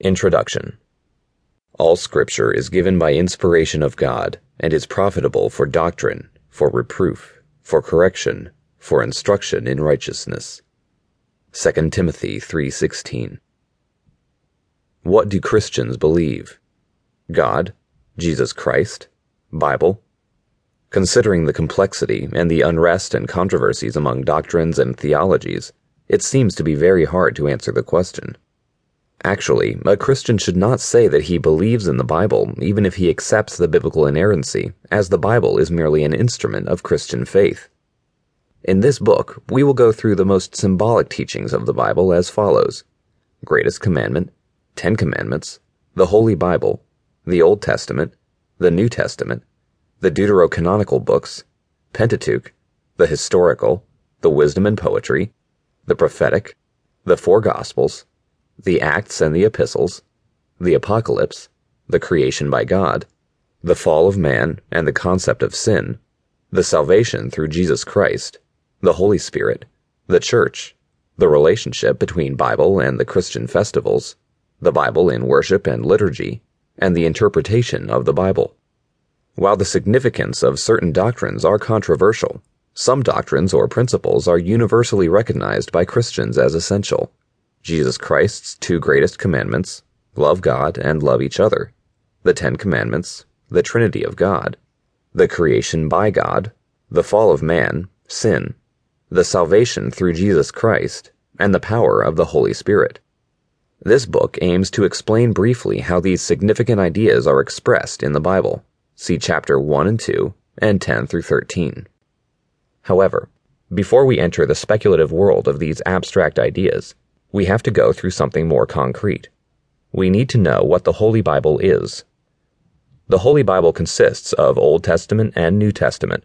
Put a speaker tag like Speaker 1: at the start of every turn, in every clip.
Speaker 1: Introduction All Scripture is given by inspiration of God, and is profitable for doctrine, for reproof, for correction, for instruction in righteousness. 2 Timothy 3:16. What do Christians believe? God, Jesus Christ, Bible? Considering the complexity and the unrest and controversies among doctrines and theologies, it seems to be very hard to answer the question. Actually, a Christian should not say that he believes in the Bible, even if he accepts the biblical inerrancy, as the Bible is merely an instrument of Christian faith. In this book, we will go through the most symbolic teachings of the Bible as follows Greatest Commandment, Ten Commandments, the Holy Bible, the Old Testament, the New Testament, the Deuterocanonical books, Pentateuch, the Historical, the Wisdom and Poetry, the Prophetic, the Four Gospels, the Acts and the Epistles, the Apocalypse, the creation by God, the fall of man and the concept of sin, the salvation through Jesus Christ, the Holy Spirit, the Church, the relationship between Bible and the Christian festivals, the Bible in worship and liturgy, and the interpretation of the Bible. While the significance of certain doctrines are controversial, some doctrines or principles are universally recognized by Christians as essential. Jesus Christ's two greatest commandments love God and love each other, the Ten Commandments, the Trinity of God, the creation by God, the fall of man, sin, the salvation through Jesus Christ, and the power of the Holy Spirit. This book aims to explain briefly how these significant ideas are expressed in the Bible. See chapter 1 and 2 and 10 through 13. However, before we enter the speculative world of these abstract ideas, we have to go through something more concrete. We need to know what the Holy Bible is. The Holy Bible consists of Old Testament and New Testament,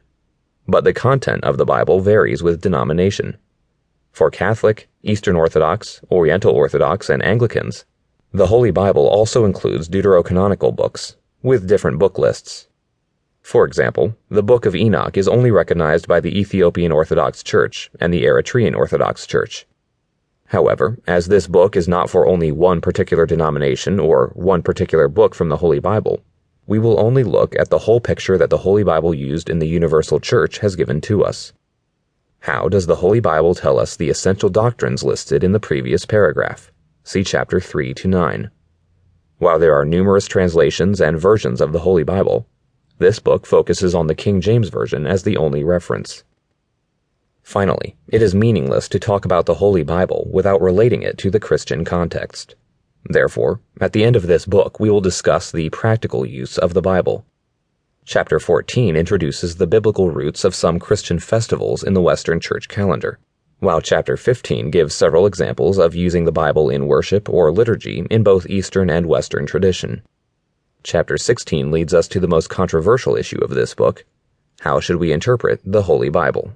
Speaker 1: but the content of the Bible varies with denomination. For Catholic, Eastern Orthodox, Oriental Orthodox, and Anglicans, the Holy Bible also includes deuterocanonical books, with different book lists. For example, the Book of Enoch is only recognized by the Ethiopian Orthodox Church and the Eritrean Orthodox Church. However, as this book is not for only one particular denomination or one particular book from the Holy Bible, we will only look at the whole picture that the Holy Bible used in the Universal Church has given to us. How does the Holy Bible tell us the essential doctrines listed in the previous paragraph? See chapter 3 to 9. While there are numerous translations and versions of the Holy Bible, this book focuses on the King James Version as the only reference. Finally, it is meaningless to talk about the Holy Bible without relating it to the Christian context. Therefore, at the end of this book, we will discuss the practical use of the Bible. Chapter 14 introduces the biblical roots of some Christian festivals in the Western Church calendar, while chapter 15 gives several examples of using the Bible in worship or liturgy in both Eastern and Western tradition. Chapter 16 leads us to the most controversial issue of this book how should we interpret the Holy Bible?